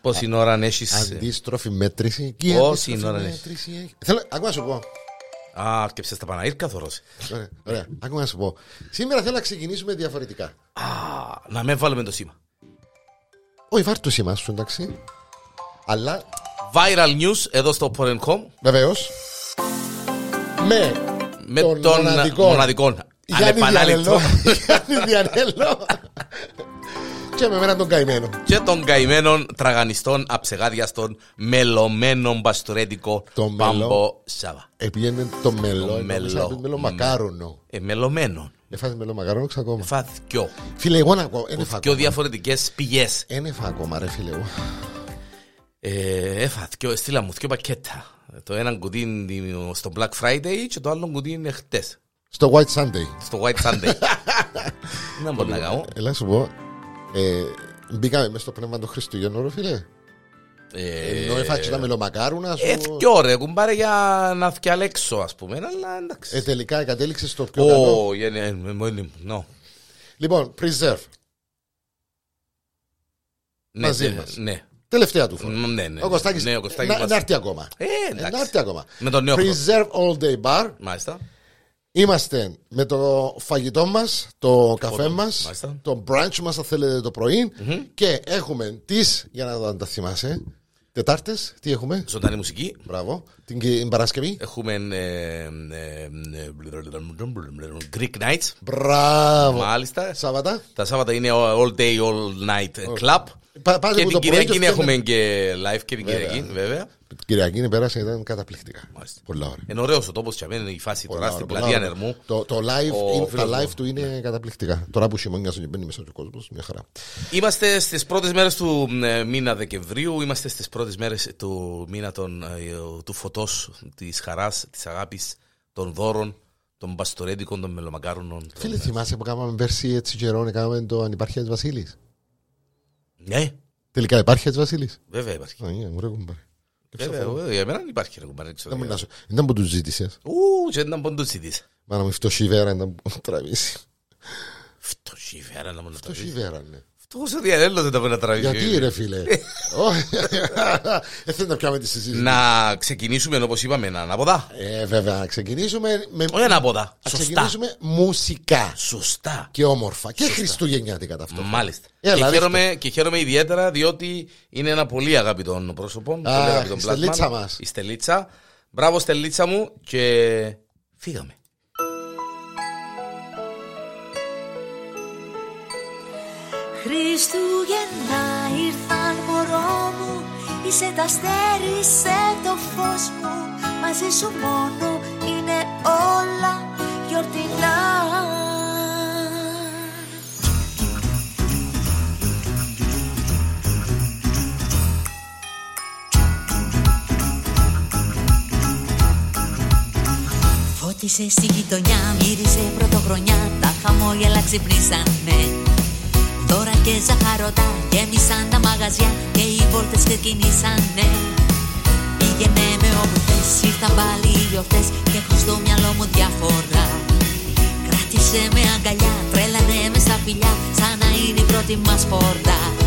Πόση ώρα έχεις... Αντίστροφη μέτρηση. Και Πόση αντίστροφη ώρα έχεις. μέτρηση έχει. Θέλω, άκου να σου πω. Α, σκέψες τα Παναήρκα θωρός. Ωραία, ωραία. Άκου να σου πω. Σήμερα θέλω να ξεκινήσουμε διαφορετικά. Α, να με βάλουμε το σήμα. Όχι, βάρ το σήμα σου, εντάξει. Αλλά Viral news εδώ στο Porn.com βεβαίως. Με, με τον, τον μοναδικό, μοναδικό Γιάννη ανεπανάληπτο Διανέλο. Γιάννη Διανέλο. Και με μένα τον καημένο. και των καημένων τραγανιστών αψεγάδιαστων μελωμένων παστορέτικο Το μελό. Πάμπο Σάβα. Επήγαινε το μελό. Το νόμιζα μελό. ότι μελό μακάρονο. Ε, μελωμένων. Εφάτε μελό μακάρονο ακόμα. Φαθκιό. Φίλε, εγώ να πω. Ένεφα Πιο ακόμα. διαφορετικές πηγές. Ένεφα ακόμα, ρε φίλε. εγώ. Ε, Έφα, δυο- στείλα μου δυο πακέτα. Το ένα κουτί είναι στο Black Friday και το άλλο κουτί είναι χτες. Στο White Sunday. Στο White Sunday. Να μπορώ να κάνω. Έλα σου πω. Ε, μπήκαμε μέσα στο πνεύμα των Χριστουγέννων, ρε φίλε. Ε, Ενώ έφαξε τα μελομακάρουνα σου. Ε, δυο ρε, κουμπάρε για να διαλέξω ας πούμε, αλλά Ε, εντάξει. τελικά κατέληξε στο πιο καλό. Ω, είναι, ε, μόνοι μου, no. Λοιπόν, preserve. Ναι, Μαζί ναι, μας. Ναι, Τελευταία του φορά. ναι, ναι. Ο Κωστάκης Ναι, ο Κωστάκης να, μας- να έρθει ακόμα. Ε, Ε, εντάξει. να έρθει ακόμα. Με τον νέο χρόνο. Preserve all day bar. Μάλιστα. Είμαστε με το φαγητό μας, το καφέ μας, μάλιστα. το brunch μας, αν θέλετε το πρωί. Και έχουμε τις, για να δω αν τα θυμάσαι, Τετάρτες, τι έχουμε; Ζωντανή μουσική. Μπράβο. Την, την Παρασκευή. Έχουμε ε, ε, ε, Greek Nights. Μπράβο. Μάλιστα. Σάββατα. Τα Σάββατα είναι all day, all night club. Πά- πάτε Και που την το πρωί Κυριακή και έχουμε φτιάχνετε- και live και την Βέβαια. Κυριακή, βέβαια. Την Κυριακή πέρασε, ήταν καταπληκτικά. Μάλιστα. Πολλά ωραία. Είναι ωραίος ο τόπος και αμένει η φάση Πολλά τώρα ωραία, στην πολλά πλατεία ωραία. Νερμού. Το, το live, Ο είναι- φίλος τα live μου. του είναι καταπληκτικά. Τώρα που χειμωνιάζει και μπαίνει μέσα ο κόσμος, μια χαρά. Είμαστε στις πρώτες μέρες του ε, μήνα Δεκεμβρίου, είμαστε στις πρώτες μέρες του μήνα των, ε, του φωτός, της χαράς, της αγάπης, των δώρων, των παστορέντικων, των μελομακάρονων. Φίλε, θυμάσαι που κάναμε πέρσι έτσι καιρό, έκαναμε το αν υπάρχει έτσι Βασίλης. Ναι, Τελικά υπάρχει έτσι Βασίλης; βέβαια υπάρχει. Α, είναι, ωραίο κουμπάρε. Βέβαια, βέβαια, για μένα δεν υπάρχει ρε κουμπάρε, ξέρω. Δεν μπορεί να σου- Δεν που του ζήτησε. Ου, και δεν πόντου ζητήσει. Μάνα μου φτωχή βέρα να μου τραβήσει. Φτωχή βέρα να μου να Φτωχή τραβήσει. βέρα, ναι. Φτωχός ο διαλέλος δεν τα μπορεί να τραβήσει. Γιατί ρε φίλε; Όχι. Δεν θέλω να πιάμε τη συζήτηση. Να ξεκινήσουμε όπως είπαμε ανάποδα; Ε, βέβαια, να ξεκινήσουμε με. Όχι ανάποδα. Να Σωστά. ξεκινήσουμε μουσικά Σωστά. και όμορφα. Και χριστουγεννιάτικα ταυτόχρονα. Μάλιστα. Έλα, και, δείχτε. χαίρομαι, και χαίρομαι ιδιαίτερα διότι είναι ένα πολύ αγαπητό πρόσωπο. πολύ αγαπητό η Στελίτσα πλάσμα. μας. Η Στελίτσα. Μπράβο, Στελίτσα μου και φύγαμε. Χριστούγεννα ήρθαν μωρό μου Είσαι τα αστέρι, είσαι το φως μου. Μαζί σου μόνο είναι όλα γιορτινά. Φώτισε στη γειτονιά, μύρισε πρωτοχρονιά Τα χαμόγελα ξυπνήσανε Δώρα και ζαχαρωτά γέμισαν τα μαγαζιά και οι βόλτες ξεκινήσανε. Πήγαινε με όπου θες, ήρθαν πάλι οι γιορτές και έχω στο μυαλό μου διαφορά. Κράτησε με αγκαλιά, τρέλανε με στα φιλιά σαν να είναι η πρώτη μας πόρτα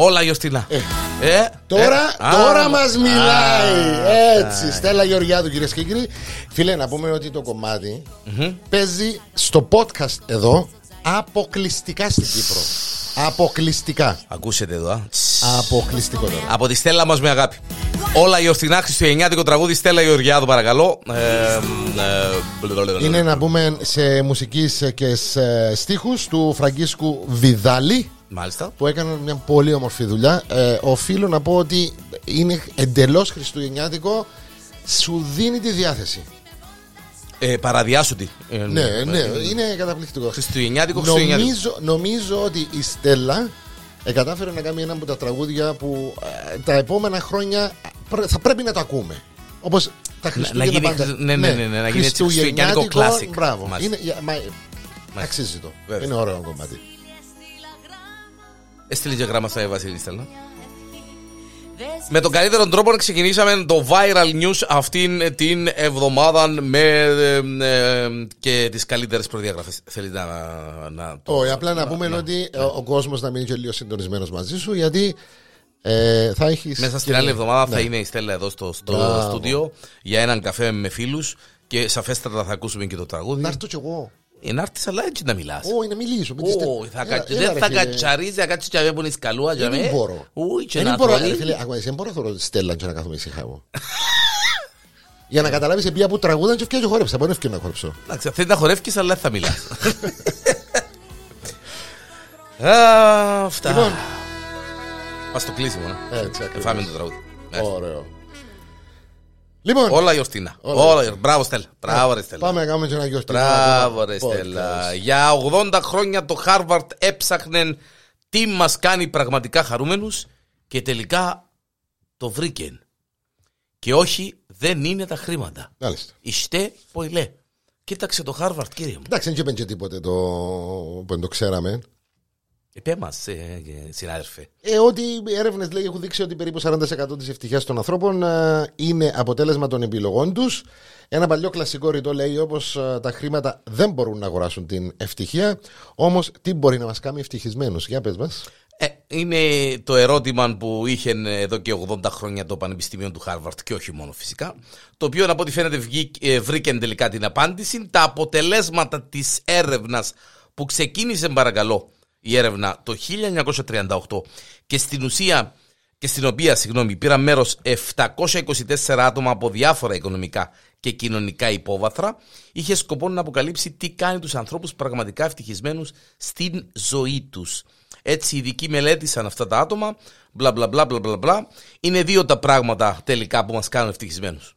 Όλα γιορτινά. Ε, Τώρα, ε, α, τώρα μας μιλάει. α, Έτσι, Στέλλα Γεωργιάδου, κυρίες και κύριοι. Φίλε, να πούμε ότι το κομματι παίζει στο podcast εδώ αποκλειστικά στην Κύπρο. Αποκλειστικά. Ακούσετε εδώ. α. Αποκλειστικό τώρα. Από τη Στέλλα μας με αγάπη. Όλα γιορτινά, χριστουγεννιάτικο τραγούδι, Στέλλα Γεωργιάδου παρακαλώ. Ε, ε, Είναι να πούμε σε μουσικής και σε στίχους του Φραγκίσκου Βιδάλη Μάλιστα. που έκανε μια πολύ όμορφη δουλειά. Ε, οφείλω να πω ότι είναι εντελώς χριστουγεννιάτικο. Σου δίνει τη διάθεση. Ε, παραδιάσου τη. Ε, Ναι, ε, ναι, ε, είναι καταπληκτικό. Χριστουγεννιάτικο, χριστουγεννιάτικο. Νομίζω, νομίζω ότι η Στέλλα ε, κατάφερε να κάνει ένα από τα τραγούδια που ε, τα επόμενα χρόνια πρέ- θα πρέπει να το ακούμε. Όπως Τα να Χριστούγεννα γίνει πάντα. χρυσ- ναι, ναι, ναι, ναι, να γίνει έτσι χριστουγεννιάτικο classic. Μπράβο. Μάλιστα. Είναι, για- μα- Αξίζει το. Βέβαια. Είναι ωραίο κομμάτι. Έστειλε και γράμμα στα Βασίλη Στέλλα. Με τον καλύτερο τρόπο να ξεκινήσαμε το viral news αυτήν την εβδομάδα με ε, ε, και τις καλύτερες προδιαγραφές. Θέλετε να, να το... Όχι, απλά να πούμε ότι ο, ο κόσμος να μείνει και λίγο συντονισμένος μαζί σου, γιατί ε, θα έχεις. Μέσα στην άλλη εβδομάδα θα είναι η Στέλλα εδώ στο, στο Μπράβο. στούντιο για έναν καφέ με φίλους και σαφέστατα θα ακούσουμε και το τραγούδι. Να έρθω κι εγώ. Ε, να έρθεις αλλά έτσι να μιλάς. Όχι, να μιλήσω. μην τις τε- Όχι, θα Έλα, κα- έλα, δεν ρε, θα φίλε. κατσαρίζει, θα κάτσει και που είναι σκαλούα για Δεν μέ. μπορώ. Ούι, και Δεν να μπορώ, θωρεί. ρε φίλε, ακόμα, εσύ δεν μπορώ να θωρώ Στέλλα και να κάθομαι ησυχά μου. Για να καταλάβεις σε ποια που τραγούδαν και ευκαιρία και χόρεψα. Μπορεί ευκαιρία να χόρεψω. Εντάξει, θέλεις να χορεύεις αλλά δεν θα μιλάς. Α, Αυτά. Λοιπόν. Πας στο κλείσιμο, ναι. Έτσι ακριβώς. Φάμε το τραγούδι. Ναι. Ωραίο. Λοιπόν, Όλα γιορτίνα. Όλα Όλα γιορτίνα. Μπράβο Στέλλα. Μπράβο ρε Στέλλα. πάμε να κάνουμε και ένα γιορτινό. Μπράβο ρε podcast. Στέλλα. Για 80 χρόνια το Harvard έψαχνε τι μας κάνει πραγματικά χαρούμενους και τελικά το βρήκεν. Και όχι δεν είναι τα χρήματα. Μάλιστα. Ιστέ ποηλέ. Κοίταξε το Harvard κύριε μου. Εντάξει, δεν είπε και τίποτε το που δεν το ξέραμε. Επέ μας ε, ε, συνάδελφε. Ε, ότι οι έρευνες λέει έχουν δείξει ότι περίπου 40% της ευτυχίας των ανθρώπων ε, είναι αποτέλεσμα των επιλογών τους. Ένα παλιό κλασικό ρητό λέει όπως τα χρήματα δεν μπορούν να αγοράσουν την ευτυχία. Όμως, τι μπορεί να μας κάνει ευτυχισμένους; Για πες μας. Ε, είναι το ερώτημα που είχε εδώ και 80 χρόνια το Πανεπιστήμιο του Χάρβαρτ και όχι μόνο φυσικά. Το οποίο από ό,τι φαίνεται βγήκε- ε, βρήκε τελικά την απάντηση. Τα αποτελέσματα της έρευνας που ξεκίνησε παρακαλώ η έρευνα το 1938 και στην ουσία και στην οποία συγγνώμη, πήραν μέρος 724 άτομα από διάφορα οικονομικά και κοινωνικά υπόβαθρα, είχε σκοπό να αποκαλύψει τι κάνει τους ανθρώπους πραγματικά ευτυχισμένους στην ζωή τους. Έτσι οι ειδικοί μελέτησαν αυτά τα άτομα, μπλα μπλα μπλα μπλα μπλα μπλα. Είναι δύο τα πράγματα τελικά που μας κάνουν ευτυχισμένους.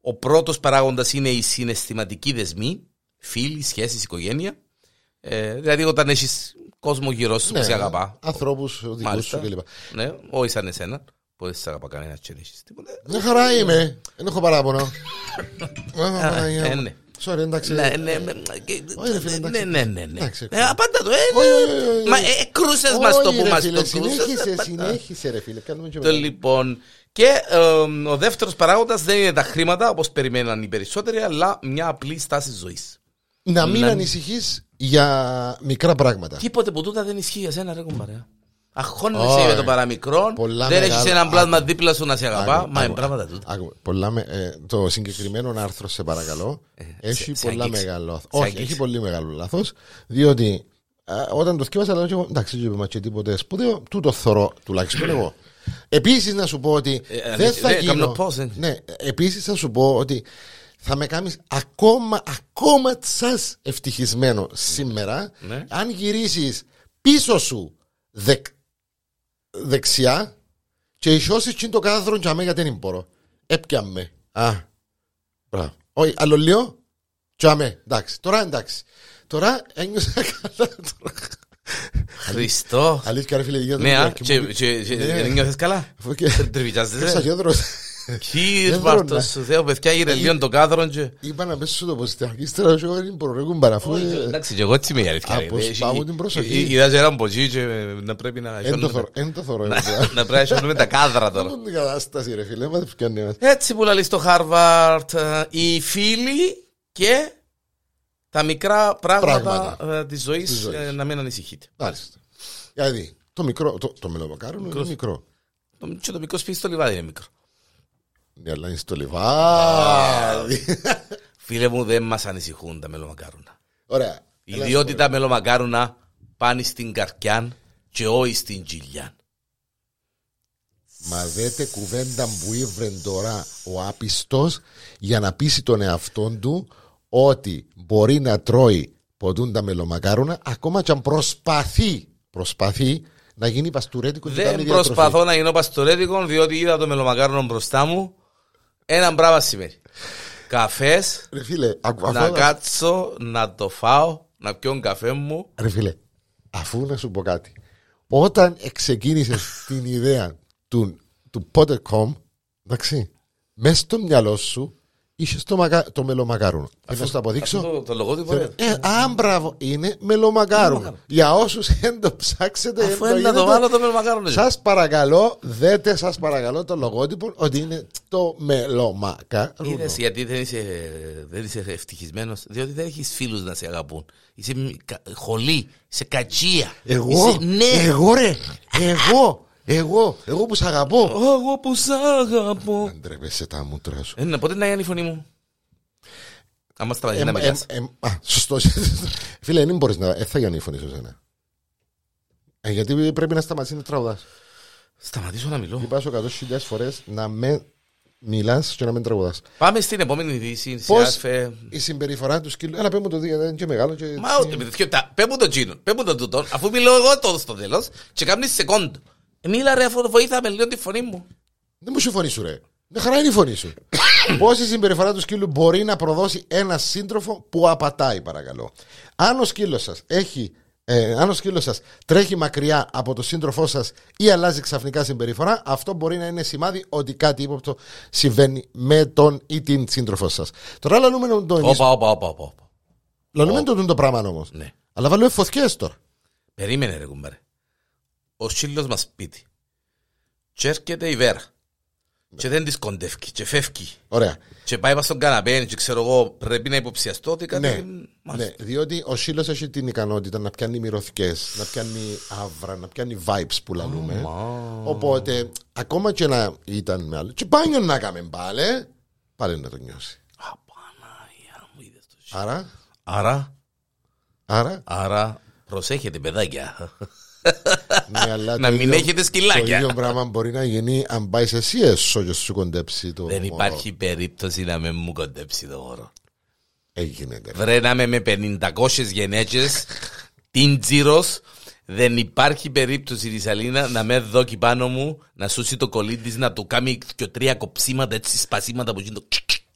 Ο πρώτος παράγοντας είναι οι συναισθηματικοί δεσμοί, φίλοι, σχέσεις, οικογένεια. Ε, δηλαδή όταν έχεις κόσμο γύρω σου που σε αγαπά. Ανθρώπους, δικούς σου Μάλιστα. κλπ. Ναι, όχι σαν εσένα. Που δεν σε αγαπά κανένας και δεν έχεις τίποτα. Μια χαρά είμαι. Δεν έχω παράπονο. Α, Παναγία ε, μου. ναι. Sorry, εντάξει. Ναι, ναι, ναι, και- Όχι, ρε φίλε, ναι, εντάξει. ναι, ναι, ναι. Εντάξει, Ε, Απάντα το, ε, Όχι, ναι. όχι, όχι, όχι. Μα ε, κρούσες μας το Όχι, που ρε μας φίλε, το κρούσες. Συνέχισε, απάντα. συνέχισε, ρε φίλε. Κάνουμε και Το μετά. λοιπόν. Και ε, ο δεύτερος παράγοντας δεν είναι τα χρήματα όπως περιμέναν οι περισσότεροι, αλλά μια απλή στάση ζωής. Να μην Να- ανησυχείς για μικρά πράγματα. Τίποτε που τούτα δεν ισχύει για σένα, ρε κουμπάρε. Αχώνεσαι Όχι. με το παραμικρό, Πολλά δεν έχεις μεγάλα- ένα πλάσμα Άκου. δίπλα σου να σε αγαπά. Άκου, Μα είναι άκου, πράγματα τούτα. άκου, πολλά με- ε, το συγκεκριμένο άρθρο, σε παρακαλώ, έχει Ε, σε- σε πολλά αγγίξει. μεγάλο Σε Όχι, αγγίξει. έχει πολύ μεγάλο λάθος. Διότι α, όταν το θυκεύασα, λέω και εγώ, εντάξει, δεν είπαμε και τίποτε σπουδαίο, τούτο θωρώ τουλάχιστον εγώ. Επίσης να σου πω ότι Ε, δεν αλήθεια, θα ναι, γίνω. κάνω pause, ε. Ναι, επίσης θα σου πω ότι θα με κάνεις ακόμα, ακόμα τσας ευτυχισμένο σήμερα Ναι. αν γυρίσεις πίσω σου δεκ, δεξιά και ισώσεις και το κάδρο για μέ γιατί δεν μπορώ. Έπιαμε. Α, μπράβο. Όχι, άλλο λίγο. Τζαμέ, εντάξει. Τώρα εντάξει. Τώρα ένιωσα καλά. Τώρα. Χριστό. Αλήθεια, ρε φίλε, γύρω Ναι, α, και και- και- Ναι. δεν νιώθεις καλά; Αφού και- Τριβιάζεσαι. Πέσα γέδρος. Κύριε Δεν Σπάρτος, μπορώ να- σου Θεό, παιδιά, γύρε λίγο το κάδρο και... Είπα να πέσω το ποστάκι, ύστερα και εγώ δεν μπορώ, ρε κουμπάρα, αφού... ε, Εντάξει, και εγώ έτσι είμαι η αλήθεια. ρε. Αποσπάω Έχει- την προσοχή. ε, Είδα και έναν ποτζί και να πρέπει να Εν το χιόνουμε θωρώ, τα- εν το θωρώ. να- εγώ. να πρέπει να χιόνουμε τα κάδρα τώρα. Αυτό είναι η κατάσταση ρε φίλε, μα δεν φτιάχνει ένας. Έτσι που λέει στο Χάρβαρτ, ε, οι φίλοι και τα μικρά πράγματα Πράγματα. ε, της ζωής Της ζωής. ε, να μην ανησυχείτε. Μάλιστα. Δηλαδή, το μικρό, το, το μελομακάρονο είναι μικρός. Το- Και το μικρός σπίτι στο λιβάδι είναι μικρό. Ναι, αλλά είναι στο λιβάδι. Φίλε μου, δεν μας ανησυχούν τα μελομακάρονα. Ωραία. Έλα, Διότι τα μελομακάρονα πάνε στην καρκιάν και όχι στην τζιλιάν. Μα δέτε κουβέντα που ήβρε τώρα ο άπιστος για να πείσει τον εαυτόν του ότι μπορεί να τρώει ποτούν τα μελομακάρονα ακόμα και αν προσπαθεί, προσπαθεί να γίνει παστουρέτικο και κάνει Δεν διατροφή. προσπαθώ να γίνω παστορέτικο διότι είδα το μελομακάρονο μπροστά μου. Ένα πράγμα σημαίνει. Καφές, Ρε φίλε, ακου, να αφού, κάτσω, να το φάω, να πιω καφέ μου. ρε φίλε, αφού να σου πω κάτι. Όταν ξεκίνησε την ιδέα του, του Pottercom, εντάξει, μέσα στο μυαλό σου Είχε το, μακα... το μελομακάρουνο. Θέλω να σου το αποδείξω. Αυτό το, το λογότυπο. Ε, α, μπράβο, είναι μελομακάρουνο. Για όσους δεν το ψάξετε, Αφού είναι να το βάλω το μελομακάρουνο. Σας παρακαλώ, δέτε σας παρακαλώ το λογότυπο ότι είναι το μελομακάρουνο. Είδες γιατί δεν είσαι, δεν είσαι ευτυχισμένος, διότι δεν έχεις φίλους να σε αγαπούν. Είσαι μ- κα- χολή, είσαι κατσία. Εγώ, Είσαι, ναι. εγώ ρε, εγώ, εγώ, εγώ που σ' αγαπώ. Εγώ που σ' αγαπώ. Αν τρέπεσαι τα μούτρα σου. Ε, ναι, πότε να είναι η φωνή μου; Άμα σταματήσει να Εμ, μιλάς. εμ, εμ, Α, σωστό. Φίλε, δεν μπορείς να. Ε, θα γίνει η φωνή σου σένα. Ε, γιατί πρέπει να σταματήσεις να τραγουδάς. Σταματήσω να μιλώ. Είπα σου 100.000 φορές να με μιλάς και να με τραγουδάς. Πάμε στην επόμενη ειδήση. σε Πώς άφε. η συμπεριφορά του σκύλου. Ένα πέμπω το δύο, δεν είναι και μεγάλο. Και... Μα ούτε με τέτοιο. τα- Πες μου τον Τζίνο, πες μου τον τούτον, αφού μιλώ εγώ todo στο τέλος και κάνεις σεκόντ. Ε, Μίλα ρε, αφού βοήθαμε λίγο τη φωνή μου. Δεν μου σου η φωνή σου, ρε. Μια χαρά είναι η φωνή σου. Πώ η συμπεριφορά του σκύλου μπορεί να προδώσει ένα σύντροφο που απατάει, παρακαλώ. Αν ο σκύλος σας έχει. Ε, αν ο σκύλος σας τρέχει μακριά από τον σύντροφό σας ή αλλάζει ξαφνικά συμπεριφορά, αυτό μπορεί να είναι σημάδι ότι κάτι ύποπτο συμβαίνει με τον ή την σύντροφό σας. Τώρα λαλούμε το εμείς. Όπα, όπα, όπα, όπα. όπα. Λαλούμε το, το πράγμα όμως. Ναι. Αλλά βάλουμε φωτιές τώρα. Περίμενε ρε κουμπάρε. Ο σύλλος μας σπίτι. Και έρχεται η Βέρα. Και δεν της κοντεύει και φεύγει. Ωραία. Και πάει πας στον καναπέ και ξέρω εγώ πρέπει να υποψιαστώ ότι κάτι... Ναι, Μάλιστα. ναι, διότι ο Σύλλο έχει την ικανότητα να πιάνει μυρωθικές, να πιάνει άβρα, να πιάνει vibes που λαλούμε. Οπότε, ακόμα και να ήταν με άλλο, και μπάνιο να κάνουμε πάλι, πάλι να το νιώσει. Α, Παναγία μου, είδες το σι- Άρα, Άρα, άρα, άρα προσέχετε παιδάκια. Ναι, αλλά Να το μην ίδιο- έχετε Το σκυλάκια. ίδιο πράγμα μπορεί να γίνει αν πάει εσύ έσω και σου κοντέψει το. Δεν μωρό. υπάρχει περίπτωση να με μου κοντέψει το χώρο. Έγινε κάτι. Βρε να είμαι με 500 γενέτσες, την τζίρος, δεν υπάρχει περίπτωση της Αλίνα να με δόκει πάνω μου, να σούσει το κολλή της, να του κάνει και τρία κοψίματα, έτσι σπασίματα που γίνει το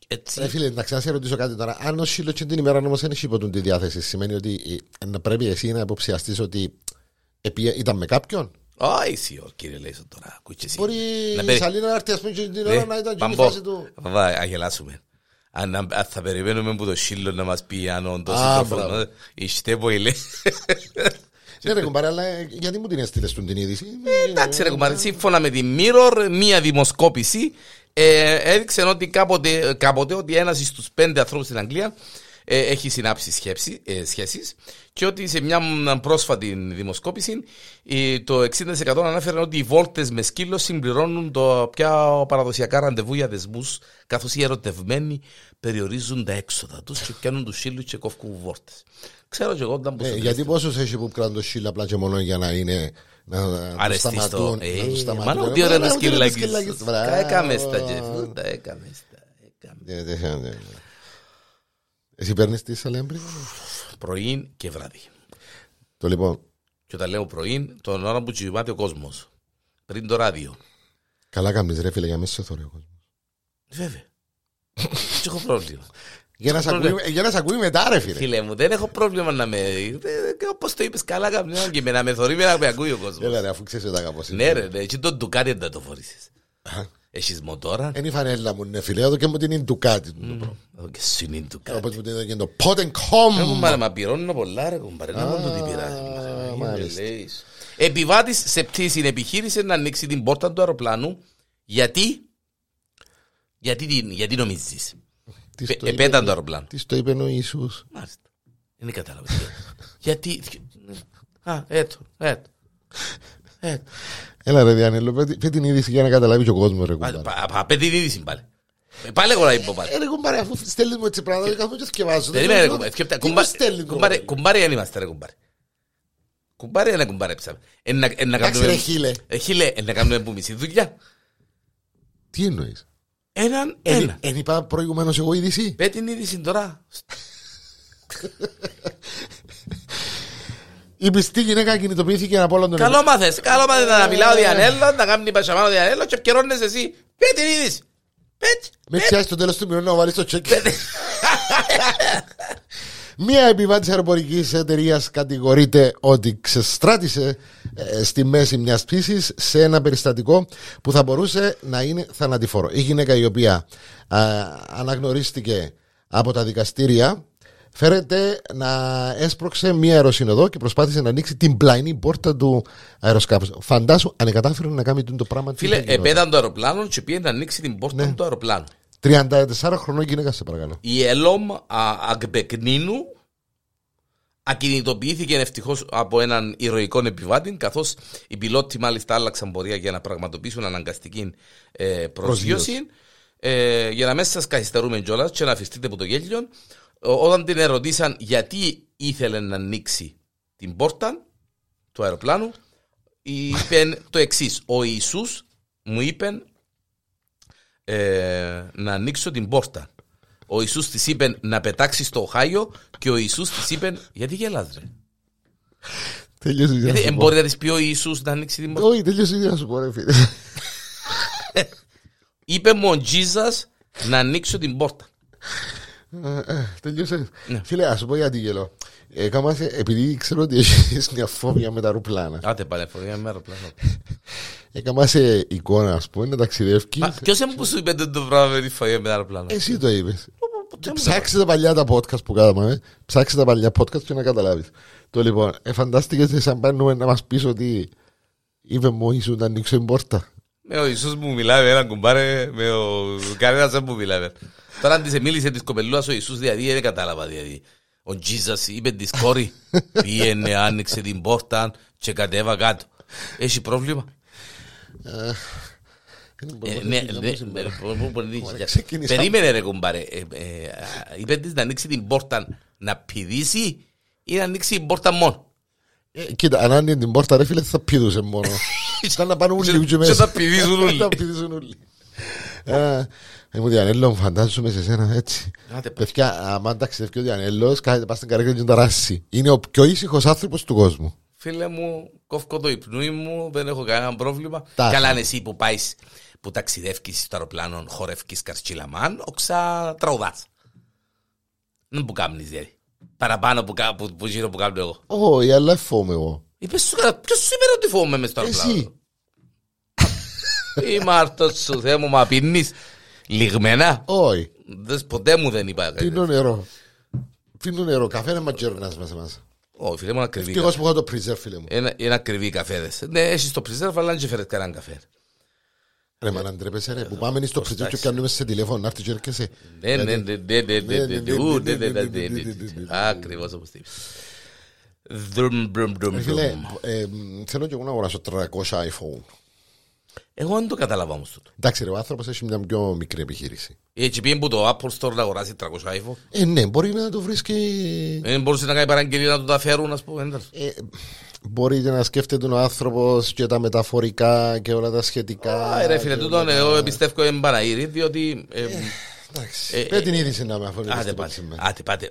έτσι. Ρε φίλε, να ξανά ρωτήσω κάτι τώρα. Αν ο Σύλλο και την ημέρα όμως δεν έχει ποτέ τη διάθεση, σημαίνει ότι ε, να πρέπει εσύ να υποψιαστείς ότι επίε- ήταν με κάποιον; Όχι, ο κύριε Λέισο τώρα, ακούτε εσύ. Μπορεί Να η περι- Σαλίνα να έρθει ας πούμε και την Ναι, ώρα να ήταν και η Παμπό, φάση του. Βα, αγελάσουμε. Αν, αν θα περιμένουμε που το σύλλο να μας πει αν όντως Α, σύντροφος, μπράβο. ε, Είστε πολύ. Ναι ρε κουμπάρε, αλλά ε, γιατί μου την έστειλες του την είδηση; Εντάξει ρε κουμπάρε, σύμφωνα με τη Mirror, μία δημοσκόπηση ε, έδειξε ότι κάποτε, κάποτε ότι ένας στους πέντε ανθρώπους στην Αγγλία ε, έχει συνάψει σχέση, ε, σχέσεις και ότι σε μια μ, πρόσφατη δημοσκόπηση ε, το 60% ανέφεραν ότι οι βόλτες με σκύλο συμπληρώνουν το πια παραδοσιακά ραντεβού για δεσμούς καθώς οι ερωτευμένοι περιορίζουν τα έξοδα τους και πιάνουν τους σύλλους και κόφκουν βόλτες. Ξέρω και εγώ όταν Ε, γιατί πόσους έχει που κρατούν το σύλλα απλά και μόνο για να είναι να να τους Αρεστείς το. σταματούν. Ε, να τους σταματούν. Μάνα ότι ωραία Μάνα, το ότι ωραίο το σκυλάκι σκυλάκι σου. σου. Μπράβο. Έκαμες στα τζεφούτα, έκαμε στα. έκαμε. Ναι, ναι, ναι, ναι. Εσύ παίρνεις τη σαλέμπρη. Πρωί και βράδυ. Το λοιπόν, Και όταν λέω πρωί, τον ώρα που κοιμάται ο κόσμος. Πριν το ράδιο. καλά κάνεις ρε φίλε για μέσα σε θωρεί ο κόσμος. Βέβαια. Δεν έχω πρόβλημα. Για να σε Πρόβλημα. ακούει- Για να σε ακούει μετά ρε φίλε. Φίλε μου, δεν έχω πρόβλημα να με. Όπως το είπες, καλά καμιά και με να με θωρεί με να με ακούει ο κόσμος. Έλα ρε αφού ξέρεις ότι αγαπώ Ναι, ρε, ναι, έτσι τον ντουκάτι δεν το φορήσεις. Έχεις μοτόρα. Είναι η φανέλα μου ναι φίλε, εδώ και μου την είναι ντουκάτι του το πράγμα. Εδώ και σου είναι ντουκάτι. Όπως μου την έδωκε το pot and Ε, com. κουμπάρε, μα πυρώνω πολλά ρε κουμπάρε, να μόνο τι πειράζει. μάλιστα. Επιβάτης σε πτήση επιχείρησε να ανοίξει την πόρτα του αεροπλάνου γιατί; Γιατί, τι- γιατί νομίζεις; Τι Πε- στο Επέταν είπε- το αεροπλάνο Τι στο είπε ο Ιησούς. Μάλιστα Δεν κατάλαβα Γιατί Α, έτω, έτω Έτω Έλα ρε Διάννελο, πέ πέ την είδηση για να καταλάβει και ο κόσμος ρε κουμπάρε. Απέ την είδηση πάλι Ε, Πάλι εγώ να είπω πάλι Ε, ρε κουμπάρε, αφού στέλνεις μου έτσι πράγματα, δεν καθόλου και θυκευάζω. Περίμενε ρε Δεν κουμπάρε ξέρω. σκέπτα, Τι μου κουμπάρε- στέλνει, Κουμπάρε κουμπάρε. κουμπάρε δεν είμαστε ρε κουμπάρε Κουμπάρε είναι κουμπάρε ψάμε Ε, να- ε, να Εντάξει, κάνουμε- ρε, χίλε. Ε, Χίλε, ε, να κάνουμε που μισή δουλειά Τι εννοείς; Έναν Εν- ένα Εν είπα προηγουμένως εγώ είδηση. Πέ την είδηση τώρα Η πιστή γυναίκα κινητοποιήθηκε από όλον τον Καλό μάθες, καλό μάθες να μιλάω διανέλο, να κάνει πασαμάνο διανέλο και επικαιρώνεις εσύ. Πέ την είδηση. Πέ, Με πιάσει το τέλος του μηνού να βάλεις το τσεκ. Μία επιβάτη αεροπορικής εταιρείας κατηγορείται ότι ξεστράτησε ε, στη μέση μιας πτήση σε ένα περιστατικό που θα μπορούσε να είναι θανατηφόρο. Η γυναίκα η οποία α, αναγνωρίστηκε από τα δικαστήρια φέρεται να έσπρωξε μία αεροσυνοδό και προσπάθησε να ανοίξει την πλαϊνή πόρτα του αεροσκάφους. Φαντάσου αν κατάφερε να κάνει το πράγμα. τι Φίλε, θα γινόταν. επέταν το αεροπλάνο και πήγε να ανοίξει την πόρτα Ναι. του αεροπλάνου. 34 χρονών γυναίκα, σε παρακαλώ. Η Ελόμ Αγμπεκνίνου ακινητοποιήθηκε ευτυχώς από έναν ηρωικό επιβάτη, καθώς οι πιλότοι μάλιστα άλλαξαν πορεία για να πραγματοποιήσουν αναγκαστική ε, προσγείωση. Ε, για να μέσα σας καθυστερούμε κιόλας και να αφιστείτε από το γέλιο, Ό- όταν την ερωτήσαν γιατί ήθελε να ανοίξει την πόρτα του αεροπλάνου, είπε το εξής. Ο Ιησούς μου είπε ε, να ανοίξω την πόρτα. Ο Ιησούς της είπε να πετάξει στο Οχάιο και ο Ιησούς της είπε γιατί γελάς ρε; Τελείωσε η ιδέα Γιατί να δεν σου πω. μπορεί να της πει ο Ιησούς να ανοίξει την πόρτα; Όχι, τελείωσε η ιδέα να σου πω, ρε φίλε. Είπε μου ο Τζίζας να ανοίξω την πόρτα. Ε, ε, Τελείωσε. Ναι. Φίλε, ας σου πω γιατί γελώ. Έκανα σε- επειδή ξέρω ότι έχεις μια φόβια με τα αεροπλάνα. Άτε πάλι, φορεία με αεροπλάνο. Έκανα σε εικόνα, ας πούμε, να ταξιδεύει. Μα Ποιος είναι που σου είπε το πράγμα με τη φαγή με αεροπλάνο. Εσύ το είπες. Ποτέ μου δεν Ψάξε τα παλιά τα podcast που κάναμε. ε. Ψάξε τα παλιά podcast και να καταλάβεις. Το λοιπόν, ε, φαντάστηκες σαν παίρνουμε να μας πεις ότι είπε μου ήσουν να ανοίξω την πόρτα. Με ο Ιησούς μου μιλάει με έναν κουμπάρε, με ο κανένας δεν μου μιλάει. Τώρα αν της μίλησε της κοπελούας ο Ιησούς, δηλαδή δεν κατάλαβα. Δηλαδή. Ο Τζίζας είπε της κόρη, πήγαινε, άνοιξε την πόρτα και κατέβα κάτω. Έχει πρόβλημα; Ε, ναι, ναι, ναι, πού μπορεί να είναι. ξεκίνησα. Περίμενε ρε κουμπάρε. Ε, ε, α, Είπε της να ανοίξει την πόρτα να πηδήσει ή να ανοίξει την πόρτα μόνο. Ε, Κοίτα, αν άνοιγε την πόρτα, ρε φίλε, θα πηδούσε μόνο. Ήταν να πάνε όλοι και Και μέσα. θα πηδήσουν όλοι. Θα πηδήσουν όλοι. Α, ε, μου Διανέλος, μου φαντάζομαι σε σένα έτσι. Άντε, Παιδιά, άμα ταξιδεύει ο Διανέλος, κάθεται πας στην καρέκλα και τον ταράσει. Είναι ο πιο ήσυχος άνθρωπος του κόσμου. Φίλε μου, κόφκω το υπνούι μου, δεν έχω κανένα πρόβλημα. Τα Καλά έχω. είναι εσύ που πάεις που ταξιδεύεις στο αεροπλάνο, χορεύεις καρσκυλαμάν, όξα τραουδάς. Δεν που κάνεις δηλαδή. Παραπάνω που, κα- που, που γύρω που κάνω εγώ. Όχι, αλλά φόβομαι εγώ. Είπες σου, καλά, ποιος σου είπε ότι φοβούμαι μες στο αεροπλάνο; Εσύ. Είμαι αυτός σου Θεέ μου, μα πίνεις λιγμένα. Όχι, Δες, ποτέ μου δεν είπα. κάτι τέτοιο. πίνω νερό. Πίνω νερό, καφέ είναι ματζέρνας μέσα μας. Όχι, φίλε μου, είναι ακριβή. Ευτυχώς που έχω το πρίζερ, φίλε μου. Είναι, είναι ακριβή οι καφέδες. Ναι, έχεις το preserve, αλλά δεν φέρεις κανέναν καφέ. Ρε μα να ντρέπεσαι ρε, που πάμε στο πρίζερ και πιάνουμε σε τηλέφωνο, να έρθει και έρχεσαι. Ναι, ναι, ναι, ναι, ναι, ναι, ναι, ναι, ου, ναι, ναι, ναι, ναι, ναι, ναι. Ακριβώς όπως το είπες. Δρουμ, δρουμ, δρουμ, Ρε φίλε, δρουμ. ε, θέλω και εγώ να αγοράσω 300 iPhone. Εγώ δεν το καταλάβα όμως τούτο. Εντάξει ρε, ο άνθρωπος έχει μια πιο μικρή επιχείρηση. Έτσι πήγαινε που το Apple Store να αγοράσει 300 iPhone. Ε, ναι, μπορεί να το βρεις και... Δεν μπορούσε να κάνει παραγγελία να του τα φέρουν, ας πούμε. εντάξει. Ε, μπορεί και να σκέφτεται ο άνθρωπος και τα μεταφορικά και όλα τα σχετικά. Α, ρε φίλε, και τούτο όλα τα- εγώ πιστεύω είναι Παναγύρι, διότι... ε, Εντάξει. Ε, Πες την είδηση να με αφορεί. Άτε πάτε, άτε πάτε.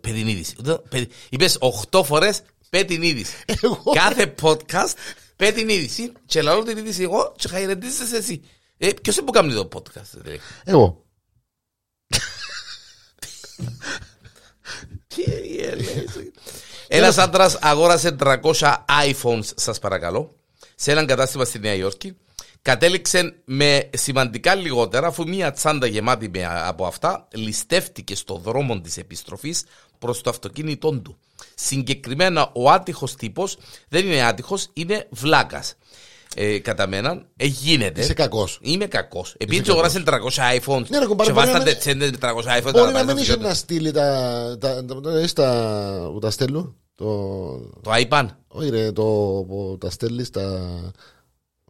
Πέ την είδηση. Πέ- Είπες 8 φορές πέ την είδηση. Εγώ. Κάθε podcast πέ την είδηση και λαό την είδηση εγώ και χαιρετίζεσαι εσύ. Ε, Ποιος είναι που κάνει το podcast. δηλαδή; Εγώ. Ένας άντρας αγόρασε 300 iPhones, σας παρακαλώ, σε έναν κατάστημα στη Νέα Υόρκη. Κατέληξε με σημαντικά λιγότερα, αφού μια τσάντα γεμάτη με, από αυτά ληστεύτηκε στο δρόμο της επιστροφής προς το αυτοκίνητό του. Συγκεκριμένα, ο άτυχος τύπος δεν είναι άτυχος, είναι βλάκας. Ε, κατά μένα, ε, γίνεται. Είσαι κακός. Είμαι κακός. Επειδή αγόρασε 300 iPhones Ναι, ρε, κομπάρε, και μπορεί να βάσατε μην- τσέντες με 300 iPhones. Μπορεί να να μην πάρετε είχε αυτοκίνητο. να στείλει τα. τα- τα- τα- έχεις τα. που τα στέλνουν. Το. Το iPad. Όχι, ρε, το. που τα στέλνει τα.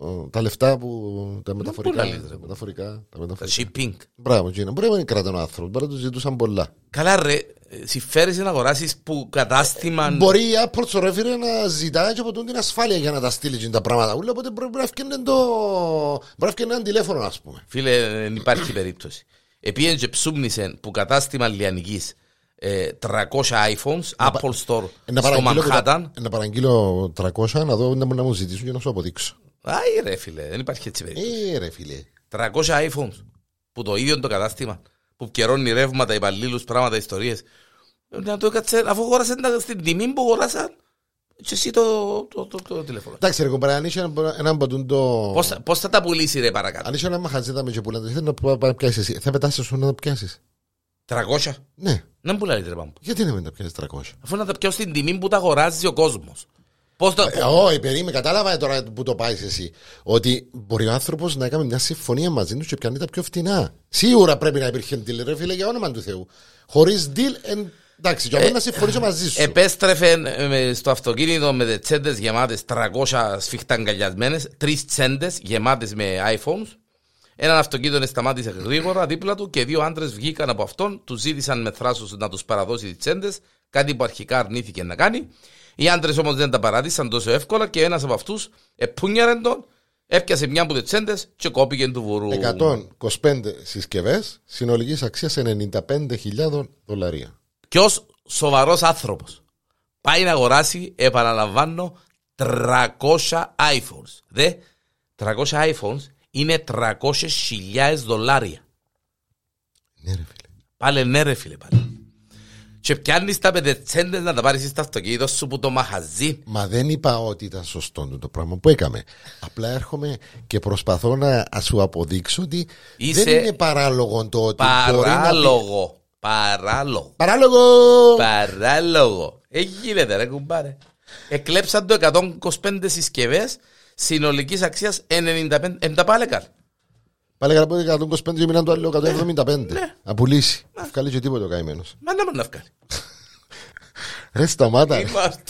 Ο, Τα λεφτά που. Τα μεταφορικά. λες, ρε. Τα μεταφορικά. Τα Το μεταφορικά. shipping. Μπράβο, Τζίνα. Μπορεί να μην κρατάνε ο άνθρωπος. Μπορεί να τους ζητούσαν πολλά. Καλά ρε, συμφέρεις να αγοράσεις που κατάστημα... Μπορεί η Apple στο ρεύμα να ζητάει και από τον την ασφάλεια για να τα στείλει και τα πράγματα. Ούλα, οπότε πρέπει να φτιάχνει το. Μπορεί να φτιάχνει ένα τηλέφωνο, ας πούμε. Φίλε, δεν υπάρχει περίπτωση. Επίεν και ψούμνησε που κατάστημα λιανικής ε, 300 iPhones, Apple Store, Ε, Να στο παραγγείλω, Manhattan. ε, να παραγγείλω 300 να δω να μου να μου ζητήσουν και να σου αποδείξω. Άι ρε φίλε, δεν υπάρχει έτσι περίπτωση. Ε, ρε φίλε. 300 iPhones, που το ίδιο το κατάστημα, που καιρώνει ρεύματα, υπαλλήλους, πράγματα, ιστορίες. Να το έκατσε, αφού αγόρασε τα- στην τιμή που αγοράσαν, και εσύ το, το, το, το τηλέφωνο. Εντάξει, ρε κομπάρε, αν είχε ένα- έναν ποτούν το. Πώς, θα- πώς θα τα πουλήσει ρε παρακάτω; Αν είχε ένα μαχαζί τα με και πουλάνε, θέλει να πα- πα- πιάσεις εσύ. Θα πετάσεις σου να τα πιάσεις. 300. Ναι. Δεν πουλάει ρε πάμπο. Γιατί να μην τα πιάσεις 300. Αφού να τα πιω στην τιμή που τα αγοράζει ο κόσμος. Πώς το... Ε, Όχι, περίμενε, κατάλαβα τώρα που το πάεις εσύ. Ότι μπορεί ο άνθρωπος να έκανε μια συμφωνία μαζί του και πιάνει τα πιο φτηνά. Σίγουρα πρέπει να υπήρχε deal, ρε φίλε, για όνομα του Θεού. Χωρίς deal, εν... εντάξει, για μένα να συμφωνήσω μαζί σου. Επέστρεφε ε, με- στο αυτοκίνητο με τις τσέντες γεμάτες 300 σφιχτά αγκαλιασμένες, τρεις τσέντες γεμάτες με iPhones. Έναν αυτοκίνητο σταμάτησε γρήγορα δίπλα του και δύο άντρες βγήκαν από αυτόν, τους ζήτησαν με θράσος να τους παραδώσει τις τσέντες, κάτι που αρχικά αρνήθηκε να κάνει. Οι άντρες όμως δεν τα παράδεισαν τόσο εύκολα και ένας από αυτούς επούνιαρε τον, έπιασε μια από τις τσέντες και κόπηκε του βουρού. 125 συσκευές συνολικής αξίας 95.000 δολαρία. Ποιο σοβαρός άνθρωπος πάει να αγοράσει, επαναλαμβάνω, 300 iPhones. Δε, 300 iPhones είναι 300.000 δολάρια. Ναι, ρε φίλε. Πάλε ναι ρε φίλε πάλι. Και πιάνεις τα πεντετσέντες να τα πάρεις στα αυτοκίνητος σου που το μαχαζί. Μα δεν είπα ότι ήταν σωστό το πράγμα που έκαμε. Απλά έρχομαι και προσπαθώ να σου αποδείξω ότι Είσαι δεν είναι παράλογο το ότι μπορεί να πει... Παράλογο. Παράλογο. Παράλογο! Παράλογο. Ε, γίνεται ρε κουμπάρε. Εκλέψαν το 125 συσκευές συνολικής αξίας 95. Εν τα πάλε καλ. Πάλι καλά πω 125 και μείναν το άλλο 175. Ναι. Να πουλήσει. Βγάλει και τίποτα ο καημένος. Μα να μην να βγάλει. Ρε σταμάτα. ρε. Είμαστε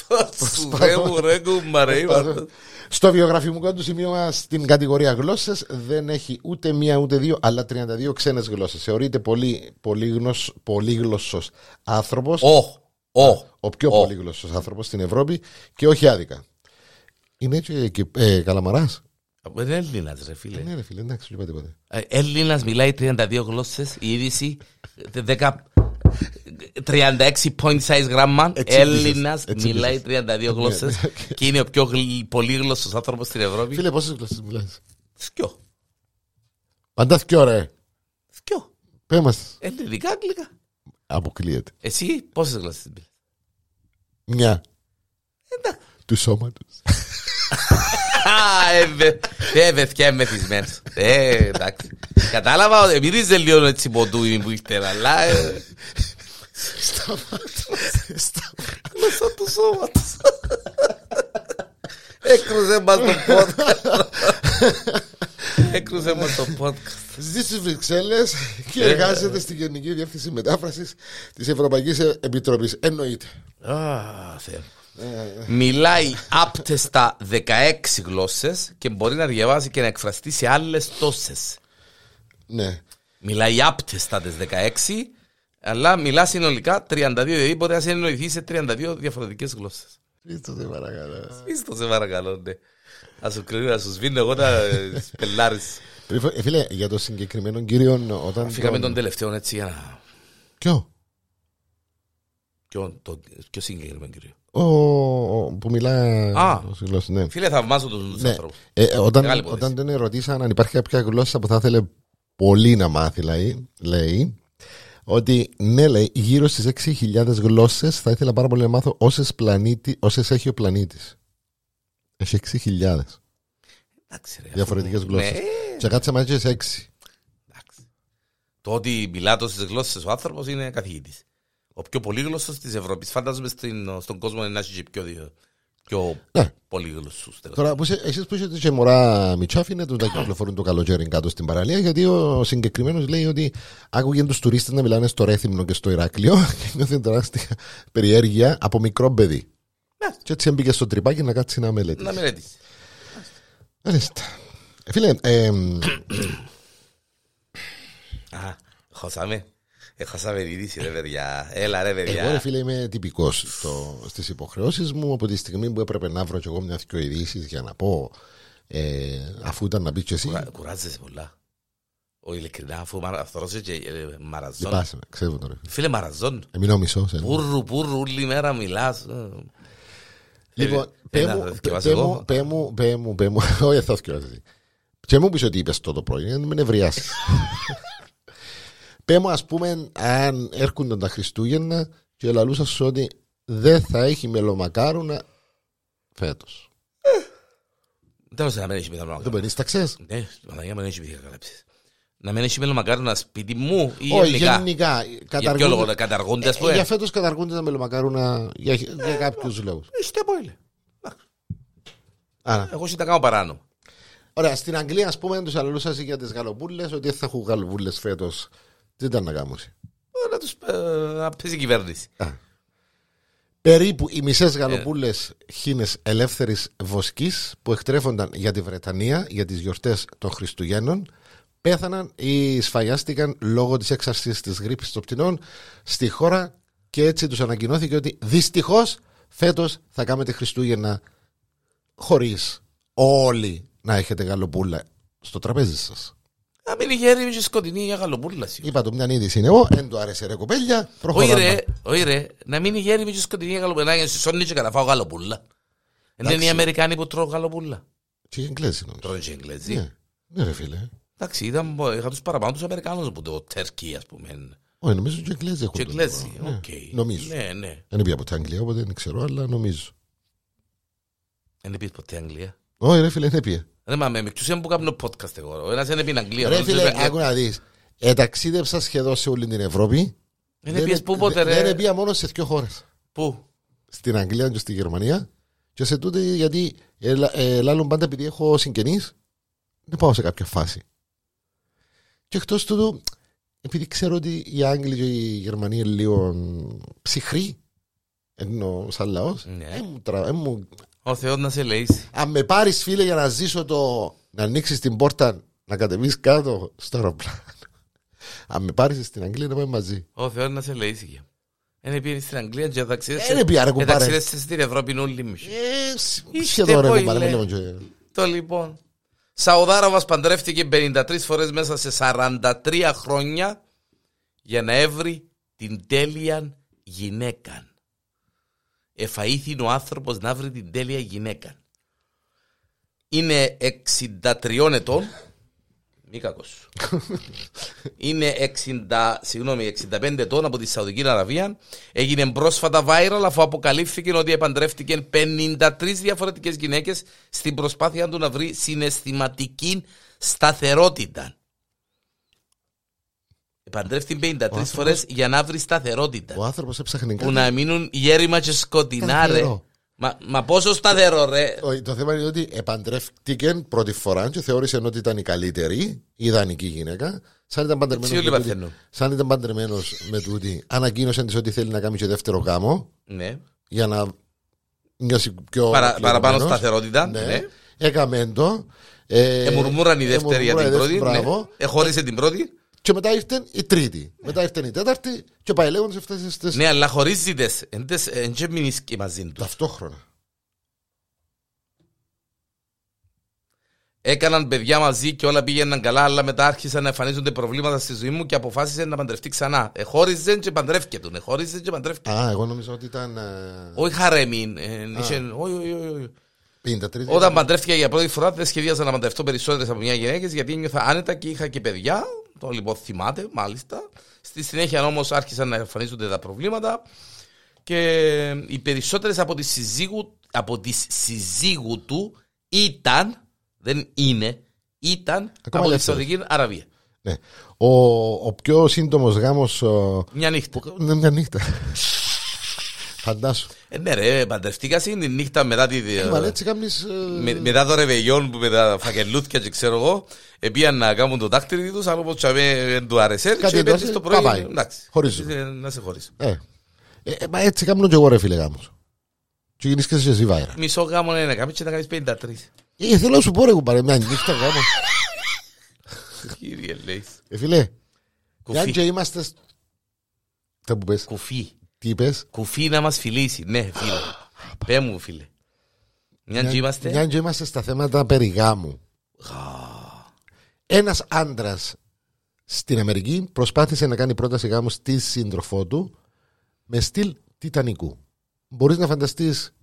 σου ρε μου ρε κουμπάρε. είμαστε. Στο βιογραφικό του σημείωμα στην κατηγορία γλώσσες δεν έχει ούτε μία ούτε δύο, αλλά 32 ξένες γλώσσες. Θεωρείται πολύ πολύγνωσ, πολύγλωσσος άνθρωπος, Ω, ω. ο πιο Ω. πολύγλωσσος άνθρωπος στην Ευρώπη και όχι άδικα. Είναι έτσι και ε, καλαμαράς; Είναι Έλληνας ρε φίλε. Ναι, ρε φίλε, εντάξει, δεν είπα τίποτα. Ε, Έλληνας μιλάει 32 γλώσσες, η είδηση 10 36 point size γράμμα. Έτσι Έλληνας μπήκες, έτσι μιλάει μπήκες. 32 γλώσσες ναι. και είναι ο πιο γλ- πολύγλωσσος άνθρωπος στην Ευρώπη. Φίλε, πόσες γλώσσες μιλάς; Σκιο. Παντά θκιό, ρε. Σκιο. Πες μας. Ελληνικά, αγγλικά. Αποκλείεται. Εσύ πόσες γλώσσες μιλάς; Μια. Εντάξει. Του σώματος. Α, ε, βε- ε, παιδιά, είμαι μεθυσμένος. Ε, εντάξει. Κατάλαβα ότι μυρίζει λίγο έτσι ποντούι που ήρθε, αλλά... ε, Μέσα του σώματος. Έκρουσε μας το podcast. Έκρουσε μας το podcast. Ζει στις Βρυξέλλες και Ε. εργάζεται στη Γενική Διεύθυνση Μετάφρασης της Ευρωπαϊκής Επιτροπής. Εννοείται. Α, Θεέ. Μιλάει άπτεστα 16 γλώσσες και μπορεί να διαβάσει και να εκφραστεί σε άλλες τόσες. Ναι. Μιλάει άπτεστα τις 16, αλλά μιλά συνολικά 32, δηλαδή μπορεί να συνεννοηθεί σε 32 διαφορετικές γλώσσες. Χριστό σε παρακαλώ. Είστε σε παρακαλώ, ναι. Να σου κρίνω, να σου σβήνω εγώ τα ε, σπελάρεις. Ε, Φίλε, για το συγκεκριμένο κύριο, όταν. Φύγαμε τον τελευταίο έτσι για να... Ποιο; Ποιο, το, ποιο συγκεκριμένο κύριο; Ο, ο- που μιλά. Α. ως γλώσσα, ναι. Φίλε, θαυμάζω τους Ναι. άνθρωπους. Ε, ε, όταν, Μεγάλη υπόθεση. όταν τον ρωτήσαν αν υπάρχει κάποια γλώσσα που θα ήθελε πολύ να μάθει, λέει, λέει ότι ναι, λέει, γύρω στις 6.000 γλώσσες θα ήθελα πάρα πολύ να μάθω όσες, πλανήτη, όσες έχει ο πλανήτης. Έχει 6.000 Εντάξει, ρε, διαφορετικές αφού- γλώσσες. Ναι, Και κάτσε μαζί σε 6. εντάξει. Το ότι μιλά τόσες γλώσσες ο άνθρωπος είναι καθηγητής. Ο πιο πολύγλωσσος της Ευρώπης. Φαντάζομαι στην, στον κόσμο είναι να έχει και πιο, δι- πιο Ναι. πολύγλωσσους. τέλος Τώρα, που είσαι- εσείς που είστε και μωρά μιτσάφι, είναι τους να κυκλοφορούν το καλοκαίρι κάτω στην παραλία, γιατί ο συγκεκριμένος λέει ότι άκουγε τους τουρίστες να μιλάνε στο Ρέθυμνο και στο Ηράκλειο και νιώθει τεράστια περιέργεια από μικρό παιδί. Ναι. Και έτσι έμπηκε στο τρυπάκι να κάτσει να μελετήσει. Να μελετήσει. Μάλιστα. Ε, Φίλε, ε, Α, χώσαμε. Ε, χώσαμε την είδηση, ρε παιδιά. Έλα, ρε παιδιά. εγώ ρε φίλε είμαι τυπικός στο, στις υποχρεώσεις μου από τη στιγμή που έπρεπε να βρω κι εγώ μια δυο ειδήσεις για να πω ε, αφού ήταν να πει και εσύ Κουρα- Κουράζεσαι πολλά. Ο ειλικρινά, αφού μαρα- θωρώσαι και ε, μαραζόν. λυπάσαι με, ξέρω το ρε φίλε. Φίλε, μαραζόν. Εμείνω μισός. ε. Πούρρου, πούρρου, όλη μέρα μιλάς. ε. Λοιπόν, Ε, πέ ένα, μου, θα πέ- θυκευάσω πέ εγώ. μου, πέ μου, πέ μου, πέ μου, όχι θα θυκευάσεις. Και μου πεις ότι είπες το το πρωί, να με νευριάσεις. Πέ μου ας πούμε αν έρχονταν τα Χριστούγεννα και λαλούσα σου ότι δεν θα έχει μελομακάρουνα φέτος. Τέλος να μην έχει Δεν μελομακάρονα. περίσταξε. Ναι, Παναγία μου δεν έχει πηγαλέψεις. Να μην έχει μελομακάρονα σπίτι μου ή Όχι, γενικά. γενικά. Για ποιο καταργούνται- λόγο να καταργούνται, ας Ε, πούμε; Για φέτος καταργούνται τα μελομακάρουνα για, για κάποιους λόγους. Είστε από ile. Άρα, Εγώ σου τα κάνω παράνομο. Ωραία, στην Αγγλία, ας πούμε, τους αλληλούσα για τις γαλοπούλες, ότι δεν θα έχουν γαλοπούλες φέτος. Τι ήταν να κάνουν. Ε, Να τους ε, να πέσει η κυβέρνηση. Περίπου οι μισές γαλοπούλες χίνε ελεύθερης βοσκής που εκτρέφονταν για τη Βρετανία για τις γιορτές των Χριστουγέννων πέθαναν ή σφαγιάστηκαν λόγω της έξαρσης της γρήπης των πτηνών στη χώρα και έτσι τους ανακοινώθηκε ότι δυστυχώς φέτος θα κάνετε Χριστούγεννα χωρίς όλοι να έχετε γαλοπούλα στο τραπέζι σας. Να μην είχε έρημη και σκοτεινή για γαλοπούλα. σιγά. Είπα του μια είδηση είναι εγώ, δεν του άρεσε ρε κοπέλια. Όχι Προχωράμε. ρε, όχι ρε, να μην είχε έρημη και σκοτεινή για γαλοπούλα. Να σώνει και καταφάω γαλοπούλα. Δεν είναι οι Εντάξει. Αμερικάνοι που τρώω γαλοπούλα. Και οι Εγγλέζοι νομίζω. Τρώνε και οι Εγγλέζοι. Ναι, ναι, ρε φίλε. Εντάξει, ήταν, είχα τους παραπάνω τους Αμερικάνους που το turkey, ας πούμε. Όχι, νομίζω και οι Εγγλέζοι έχουν. Και το Εγγλέζοι, δικαίωμα. Ναι, οκ. Νομίζω. Ναι, ναι. Δεν πήγα ποτέ Αγγλία, οπότε δεν ξέρω, αλλά νομίζω. Δεν επήες ποτέ Αγγλία. Όχι, ρε φίλε, δεν πήγα. Ρε μα με μεκτούς που κάνουν podcast εγώ; Ο ένας δεν επήε Αγγλία. ο Ρε άλλος φίλε, είπε- άκου να δεις. Εταξίδεψα σχεδόν σε όλη την Ευρώπη. Δεν πήγες πού πότε Δεν ρε. πήγα μόνο σε δύο χώρες. Πού; Στην Αγγλία και στη Γερμανία. Και σε τούτη γιατί ελα- ε, λάλλον πάντα επειδή έχω συγγενείς, δεν πάω σε κάποια φάση. Και εκτός τούτου, επειδή ξέρω ότι οι Άγγλοι και οι Γερμανοί είναι λίγο ψυχροί, ενώ σαν λαός, Ναι. Ε, Ο Θεός να σε λέει. αν με πάρεις φίλε για να ζήσω το. να ανοίξεις την πόρτα, να κατεβείς κάτω στο αεροπλάνο. Αν με πάρεις στην Αγγλία να πάμε μαζί. Ο Θεός να σε λέει. Δεν πήγαινε στην Αγγλία και θα Ε, δεν πήγα, ρε, κουμπάρε. ταξίδεψε στην Ευρώπη όλοι μισή. Ε, σ- Είστε σχεδόν ρε πόη, κομπάρε, λέει. μην λέμε και- Το λοιπόν. Σαουδάραβας παντρεύτηκε 53 φορές μέσα σε 43 χρόνια για να έβρει την τέλεια γυναίκα. Εφαήθη ο άνθρωπος να βρει την τέλεια γυναίκα. Είναι 63 ετών. Μη κακός. Είναι 60, συγγνώμη, 65 ετών από τη Σαουδική Αραβία. Έγινε πρόσφατα viral αφού αποκαλύφθηκε ότι επαντρεύτηκε 53 διαφορετικές γυναίκες στην προσπάθεια του να βρει συναισθηματική σταθερότητα. Επαντρεύτηκε 53 φορές για να βρει σταθερότητα. Ο άνθρωπος έψαχνε Που κάτι. να μείνουν γέρημα και σκοτεινά ρε. Σταθερό. Μα, μα πόσο σταθερό ρε. Όχι, Το θέμα είναι ότι επαντρεύτηκε πρώτη φορά και θεώρησε ότι ήταν η καλύτερη, η ιδανική γυναίκα. Σαν ήταν παντρεμένος Έτσι όλοι με, τούτη- παθαίνουν. σαν ήταν παντρεμένος με τούτη, ανακοίνωσε της ότι θέλει να κάνει και δεύτερο γάμο Ναι. για να νιώσει πιο. Παρα, παραπάνω ολοκληρωμένος. σταθερότητα. Ναι. Ναι. Έκαμε το. Ε, Εμουρμούραν η δεύτερη για εμουρμούραν την η πρώτη. δεύτερη, Ναι. Μπράβο. Εχώρισε την πρώτη. Και μετά ήρθε η τρίτη. Μετά ήρθε η τέταρτη και πάει λέγοντας αυτέ τι. Ναι, αλλά χωρίζει τις. Εν τες- εν και μείνεις και μαζί τους. Ταυτόχρονα. Έκαναν παιδιά μαζί και όλα πήγαιναν καλά, αλλά μετά άρχισαν να εμφανίζονται προβλήματα στη ζωή μου και αποφάσισε να παντρευτεί ξανά. Εχώριζε και παντρεύκε τον. Εχώριζε και παντρεύκε. Α, εγώ νομίζω ότι ήταν. ε, Όχι χαρέμιν. ε, είχε- όχι, όχι, όχι, όχι. 53. Όταν παντρεύτηκα για πρώτη φορά, δεν σχεδίαζα να παντρευτώ περισσότερες από μια γυναίκες γιατί ένιωθα άνετα και είχα και παιδιά. Το λοιπόν θυμάται, μάλιστα. Στη συνέχεια όμως άρχισαν να εμφανίζονται τα προβλήματα και οι περισσότερες από τις συζύγου, από τις συζύγου του ήταν, δεν είναι, ήταν από τη ελεύθερες. Σαουδική Αραβία. Ναι. Ο, ο πιο σύντομος γάμος. Μια νύχτα. Ναι, μια νύχτα. Φαντάσου. Ε, ναι, ρε, παντρευτήκα στην τη νύχτα μετά τη. Μα έτσι κάνεις, ε, Με, μετά το ρεβεγιόν που με τα φακελούθια και ξέρω εγώ, επίαν να κάνουν το δάκτυλο τους, αλλά όπως τσαβέ δεν του άρεσε Κάτι και είπε εντός, το πρωί, παπάει. εντάξει, Χωρίζω. ε, να σε χωρίσω. Ε, ε, ε, μα έτσι κάνω και εγώ ρε φίλε γάμος. Και γίνεις και εσύ βάιρα. Μισό γάμο είναι να κάνεις και να κάνεις 53. Ε, θέλω να σου πω ρε κουμπάρε μια νύχτα γάμο. Κύριε λέει. Ε, φίλε, αν Κουφί, και είμαστε... σ- Τα που πες, κουφί, τι είπες; κουφί να μας φιλήσει, ναι φίλε. Πέ μου φίλε. Μια και είμαστε. Μια και είμαστε στα θέματα περί γάμου. Ένας άντρας στην Αμερική προσπάθησε να κάνει πρόταση γάμου στη σύντροφό του με στυλ τιτανικού. Μπορείς να φανταστείς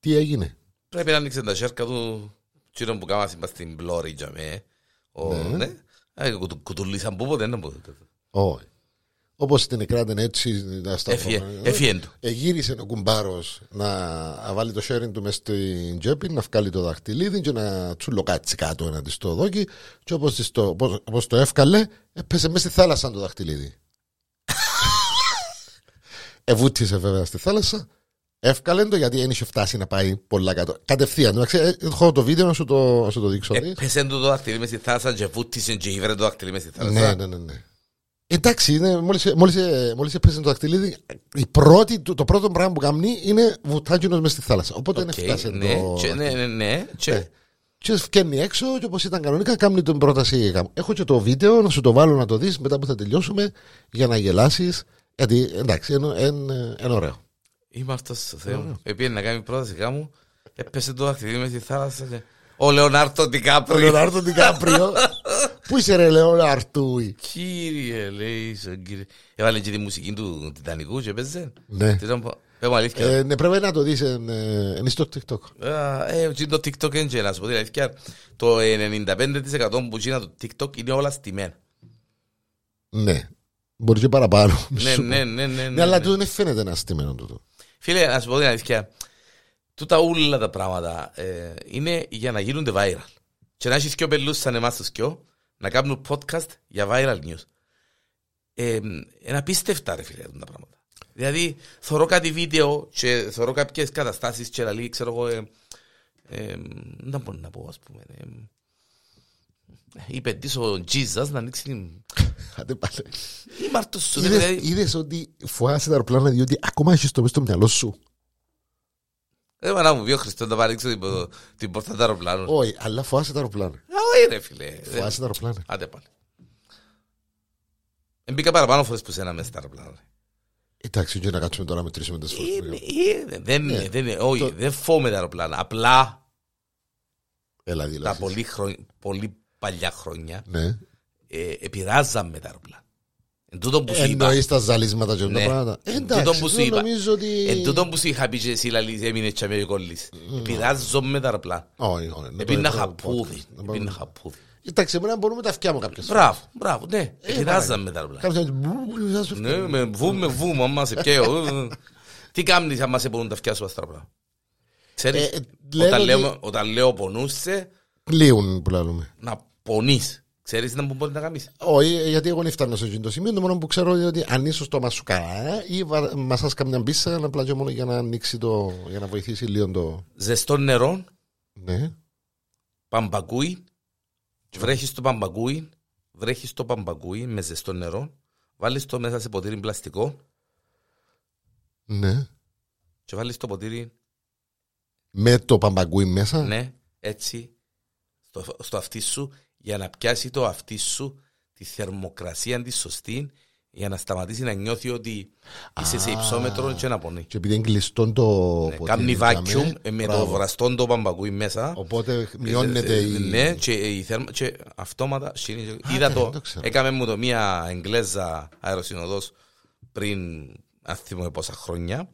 τι έγινε; Πρέπει να ανοίξει τα σέρκα του τσίρον που κάμασαι μας στην πλώρη για με. Ο, ναι. Ε, κουτου- Κουτουλήσαν που ποτέ να πω. Όχι. Όπως την εκράτην έτσι. να στα- Έφυγε- Έφυγε του. Εγύρισε ο κουμπάρος να βάλει το sharing του μέσα στην τσέπη, να βγάλει το δαχτυλίδι και να τσουλοκάτσει κάτω ένα της το δόκι. Και όπως το, όπως- όπως το εύκαλε, έπεσε μέσα στη θάλασσα το δαχτυλίδι. Εβούτησε βέβαια στη θάλασσα. Έβκαλε το γιατί δεν είχε φτάσει να πάει πολλά κάτω. Κατευθείαν. Εντάξει, ε, Έχω το βίντεο να σου το, να σου το δείξω. δεις. Έπεσε του το δαχτυλί μες στη θάλασσα και βούτησε και ήβρε το δαχτυλί μες στη Ναι, θάλασσα. ναι, ναι. ναι. Εντάξει, είναι, μόλις, μόλις, μόλις έπεσε το δαχτυλίδι, η πρώτη, το, το πρώτο πράγμα που κάνει είναι βουτάκινος μες στη θάλασσα. Οπότε Οκ, δεν φτάσει ναι, το... και- ναι, ναι, ναι, και- Ναι. Και βγαίνει έξω και όπως ήταν κανονικά κάνει την πρόταση. Έχω και το βίντεο να σου το βάλω να το δεις μετά που θα τελειώσουμε για να γελάσεις. Γιατί εντάξει, είναι, είναι, είναι ωραίο. Είμαι αυτός στο Θεό μου. Επήγαινε να κάνει πρόταση γάμου, έπεσε το δαχτυλί μες στη θάλασσα και... Ο Λεωνάρτο Ο Ντικάπριο. Λεωνάρντο Ντικάπριο. Πού είσαι ρε Λεωνάρντου. Κύριε, λέει, σαν κύριε. Έβαλε και τη μουσική του Τιτανικού και έπαιζε. Ναι. Τι ήταν, πέ μου αλήθεια. Ε, ναι, πρέπει να το δεις, ε, ε, είναι στο TikTok. Α, Ε, και το TikTok είναι και να σου πω την αλήθεια. Το 95% που γίνει το TikTok είναι όλα στημένα. Ναι. Μπορεί και παραπάνω. Ναι, Σου- ναι, ναι, ναι. Ναι, αλλά ναι. τούτο δεν φαίνεται ένα στημένο τούτο. Φίλε, να σου πω την αλήθεια. Τούτα όλα τα πράγματα ε, είναι για να γίνονται viral. Και να έχεις και πελούς σαν εμάς τους κοιό να κάνουν podcast για viral news. Ε, είναι απίστευτα ρε φίλε τα πράγματα. Δηλαδή, θωρώ κάτι βίντεο και θωρώ κάποιες καταστάσεις και λαλεί, ξέρω εγώ, ε, ε, δεν μπορώ να πω, ας πούμε, ε, είπε της ο Jesus να ανοίξει την... Άντε πάλι. Ή Μάρτος σου, Είδες- δηλαδή, Είδες ότι φοβάσαι τα αεροπλάνα διότι ακόμα έχεις το μέσα στο μυαλό σου. Δεν θα μου πει ο Χριστός να πάρει έξω την, την πόρτα του αεροπλάνου. Όχι, αλλά φοβάσαι τα αεροπλάνα. Α, Όχι ρε φίλε. Φοβάσαι τα αεροπλάνα. Άντε πάλι. Ε, Μπήκα παραπάνω φορές που σένα μέσα στα αεροπλάνα. Εντάξει, και να κάτσουμε τώρα να μετρήσουμε τις φορές. που Είναι- πήγαμε. είναι- Δεν Ναι. είναι, δεν είναι, όχι, Το- δεν φόβομαι τα αεροπλάνα. Απλά Έλα τα δηλαδή. πολύ, χρον- πολύ παλιά χρόνια Ναι. ε, επηρεάζαμε τα αεροπλάνα. Εν τούτο που σου είπα. Εννοείς τα ζαλίσματα και τα Ναι. πράγματα. Ε, Εν τούτο Εντάξει, που σου εγώ είπα. νομίζω ότι... Εν τούτο που σου είχα πει και εσύ λαλείς έμεινε και με κόλλης. Επηρεάζομαι τα αεροπλάνα. Όχι, όχι. να το Επίνα πω- χαπούδι. podcast. Να Επίνα πάμε- χαπούδι. Κοιτάξτε, εμένα μπορούμε τα φτιάμε κάποιες φορές. Μπράβο, μπράβο, ναι. Επηρεάζαμε τα αεροπλάνα. Κάποιος θα πει, «Μπου, θα σου Ναι, με βου, με βου, μαμά σε πιέω. Ε, Τι κάνεις άμα σε μπορούν να τα φτιάσουν αυτά τα πράγματα. Ξέρεις, Ε, ε, λένε όταν, ότι- λέω, όταν λέω πονούσε, Κλείουν που λέμε. να πονείς. Ξέρεις τι που μπορεί να κάνεις. Όχι, ε, γιατί εγώ δεν φτάνω σε εκείνο το σημείο. Το μόνο που ξέρω είναι ότι αν είσαι στο σου καλά ή βα- μασάς καμιά μπίσα, απλά και μόνο για να ανοίξει το. για να βοηθήσει λίγο το. Ζεστό νερό, Ναι. παμπακούι, βρέχεις το παμπακούι, βρέχεις το παμπακούι με ζεστό νερό, βάλεις το μέσα σε ποτήρι πλαστικό Ναι. και βάλεις το ποτήρι, Με το παμπαγκούι μέσα. ναι, έτσι, στο, στο αυτί σου, για να πιάσει το αυτί σου τη θερμοκρασία της σωστή, για να σταματήσει να νιώθει ότι είσαι σε Α. υψόμετρο και να πονεί. Και επειδή είναι κλειστό το. Ναι, ποτήρι, Κάμνει τζαμέ, vacuum ε, με το μπράβο. βραστό το παμπακούι μέσα. Οπότε μειώνεται Ε, η. Ναι, και η θέρμα. Και αυτόματα. σύνη- Α, Είδα ναι, το. δεν το ξέρω. Έκαμε μου το μία Εγγλέζα αεροσυνοδός πριν. Αν θυμάμαι πόσα χρόνια.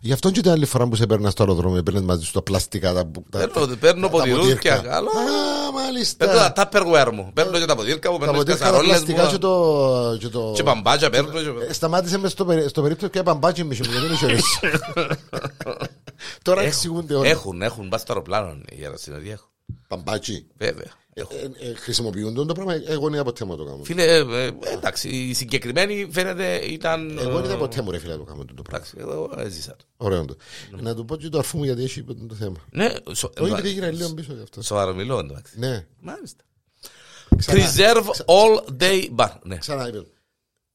Γι' αυτό και την άλλη φορά που σε παίρνει στο αεροδρόμιο, παίρνεις μαζί σου τα πλαστικά. Τα, τα, Παίρνω, παίρνω τα ποτηρούθια. ποτήρκα. Καλό. Α, μάλιστα. Παίρνω τα tupperware μου. Παίρνω και τα ποτήρκα μου. Τα Παίρνω και ποτήρκα τα κασαρόλες πλαστικά και μου. το. Και, το... Και μπαμπάτια παίρνω. και- Ε, Σταμάτησε μες στο, περί- στο περίπτωση και μπαμπάκι μισό γιατί δεν είχε ρίξει. Τώρα εξηγούνται όλα. Έχουν, έχουν. Πας στο αεροπλάνο οι αεροσυνοδοί έχουν. Μπαμπάκι. Βέβαια. Ε, ε, ε, Χρησιμοποιούν τον το πράγμα. Εγώ δεν είδα ποτέ μου το κάνω. Φίλε, ε, ε, εντάξει, η συγκεκριμένη φαίνεται ήταν. Εγώ δεν είδα ε, ποτέ μου ρε φίλε να το κάνω το πράγμα. Εντάξει, εγώ έζησα το. Ωραίο το. Να του πω και το αρφού μου γιατί έχει το θέμα. Ναι, σο- Όχι ε, επειδή γύρω λίγο πίσω γι' αυτό. σοβαρό μιλώ εντάξει. Ναι. Μάλιστα. Ξανά- Preserve all day bar. Ναι. Ξανά είπε.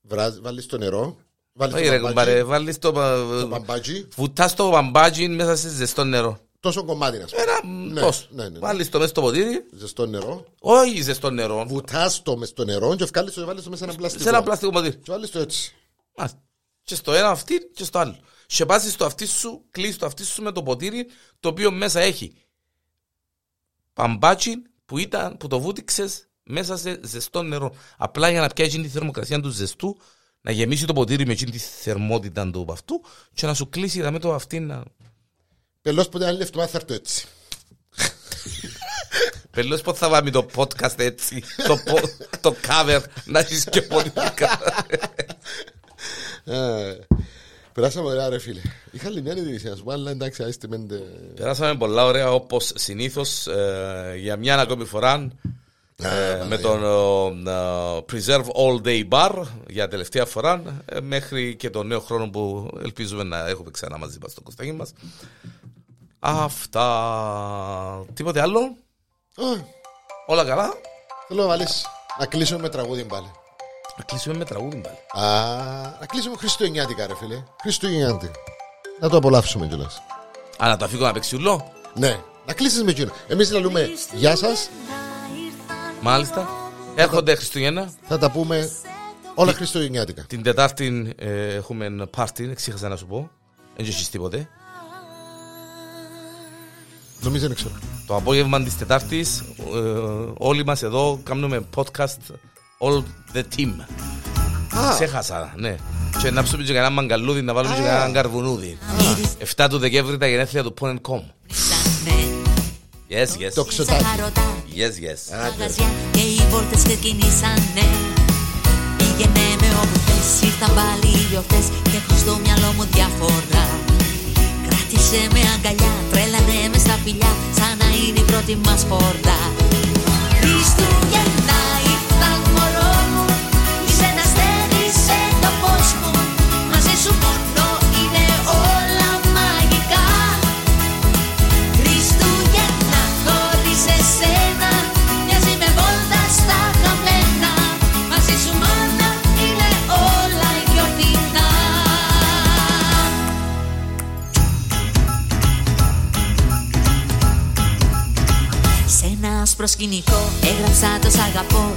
Βράζ- Βάλεις το νερό. Βάλεις Όχι ρε το κουμπάρε, μπαμπάκι. βάλεις το... Το μπαμπάκι. Βουτάς το μπαμπάκι μέσα σε ζεστό νερό. Τόσο κομμάτι να σου πω. Ένα Ναι, τόσο. ναι, ναι, ναι. Βάλεις το μέσα στο ποτήρι. Ζεστό νερό. Όχι ζεστό νερό. Βουτάς το μες στο νερό και βγάλεις το και βάλεις το μέσα σε ένα πλαστικό. Σε ένα πλαστικό ποτήρι. Και βάλεις το έτσι. Μάλιστα. Και στο ένα αυτή και στο άλλο. Και πας στο αυτί σου, κλείς το αυτί σου με το ποτήρι το οποίο μέσα έχει παμπάτσι που, ήταν, που το βούτυξες μέσα σε ζεστό νερό. Απλά για να πιάσει τη θερμοκρασία του ζεστού, να γεμίσει το ποτήρι με εκείνη τη θερμότητα του αυτού και να σου κλείσει με το αυτή να... Πελός που δεν άλλη εβδομάδα θα έρθω έτσι. Πελώς πώς θα πάμε το podcast έτσι, το, po- το cover να έχεις και πολιτικά. Ε, Περάσαμε ωραία ρε φίλε. Είχα λιμιάνη την να σου πω, αλλά εντάξει, άστε μέντε... Περάσαμε πολλά ωραία όπως συνήθως ε, για μια ακόμη φορά ε, με τον ε, ε, Preserve All Day Bar για τελευταία φορά ε, μέχρι και τον νέο χρόνο που ελπίζουμε να έχουμε ξανά μαζί μας στο Κωνσταντίνο μας. Αυτά. Τίποτε άλλο; Α, Όλα καλά; Θέλω να βάλεις να κλείσουμε με τραγούδι πάλι. Να κλείσουμε με τραγούδι πάλι. Α, να κλείσουμε Χριστουγεννιάτικα ρε φίλε. Χριστουγεννιάτικα. Να το απολαύσουμε κιόλας. Α, να το αφήγω να παίξει ουλό; Ναι, να κλείσεις με εκείνο. Εμείς να λέμε γεια σας, Μάλιστα. Έρχονται Χριστούγεννα. θα τα πούμε όλα Χριστουγεννιάτικα. Την Τετάρτη ε, έχουμε πάρτι, ξέχασα να σου πω. Δεν έχεις τίποτε. Νομίζω δεν ξέρω. Το απόγευμα της Τετάρτης ε, όλοι μας εδώ κάνουμε podcast all the team. Α, Ξέχασα, ναι. Και να ψούμε και κανένα μαγκαλούδι, να βάλουμε και κανένα καρβουνούδι. 7 του Δεκέμβρη τα γενέθλια του Pon.com. Yes, yes. Το ξωτάκι. Ζαχαρωτά, Yes, yes. μαγαζιά και οι βόλτες ξεκινήσανε Πήγαινε με όπου θες, ήρθαν πάλι οι γιορτές και έχω στο μυαλό μου διαφορά Κράτησε με αγκαλιά, τρέλανε με στα φιλιά σαν να είναι η πρώτη μας χορδά σκηνικό. Έγραψα το σ' αγαπώ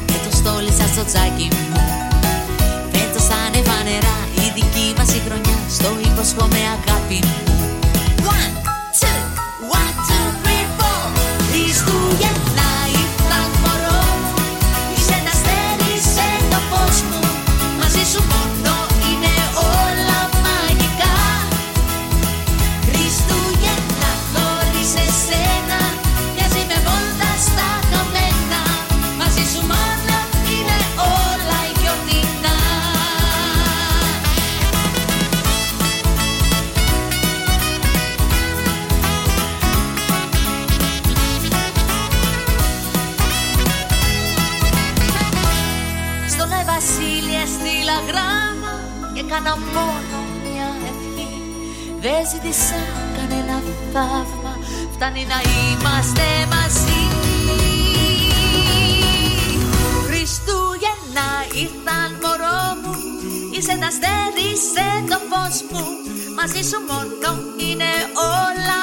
Δεν ζήτησα κανένα θαύμα, φτάνει να είμαστε μαζί. Χριστούγεννα ήρθαν μωρό μου, είσαι ένα αστέρι σε το φως μου. Μαζί σου μόνο είναι όλα